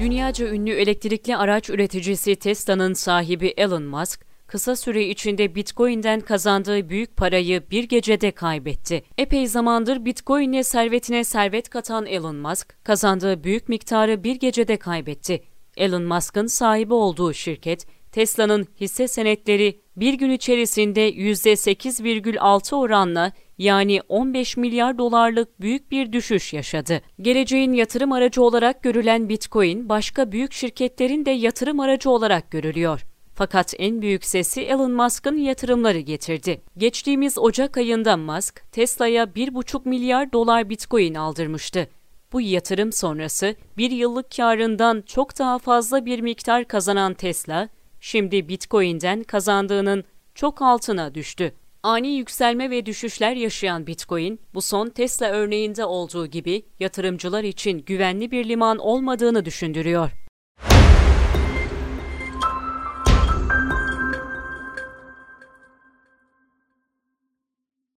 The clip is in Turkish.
Dünyaca ünlü elektrikli araç üreticisi Tesla'nın sahibi Elon Musk, kısa süre içinde Bitcoin'den kazandığı büyük parayı bir gecede kaybetti. Epey zamandır Bitcoin'le servetine servet katan Elon Musk, kazandığı büyük miktarı bir gecede kaybetti. Elon Musk'ın sahibi olduğu şirket, Tesla'nın hisse senetleri bir gün içerisinde %8,6 oranla yani 15 milyar dolarlık büyük bir düşüş yaşadı. Geleceğin yatırım aracı olarak görülen Bitcoin başka büyük şirketlerin de yatırım aracı olarak görülüyor. Fakat en büyük sesi Elon Musk'ın yatırımları getirdi. Geçtiğimiz Ocak ayında Musk, Tesla'ya 1,5 milyar dolar Bitcoin aldırmıştı. Bu yatırım sonrası bir yıllık karından çok daha fazla bir miktar kazanan Tesla, şimdi Bitcoin'den kazandığının çok altına düştü. Ani yükselme ve düşüşler yaşayan Bitcoin, bu son Tesla örneğinde olduğu gibi yatırımcılar için güvenli bir liman olmadığını düşündürüyor.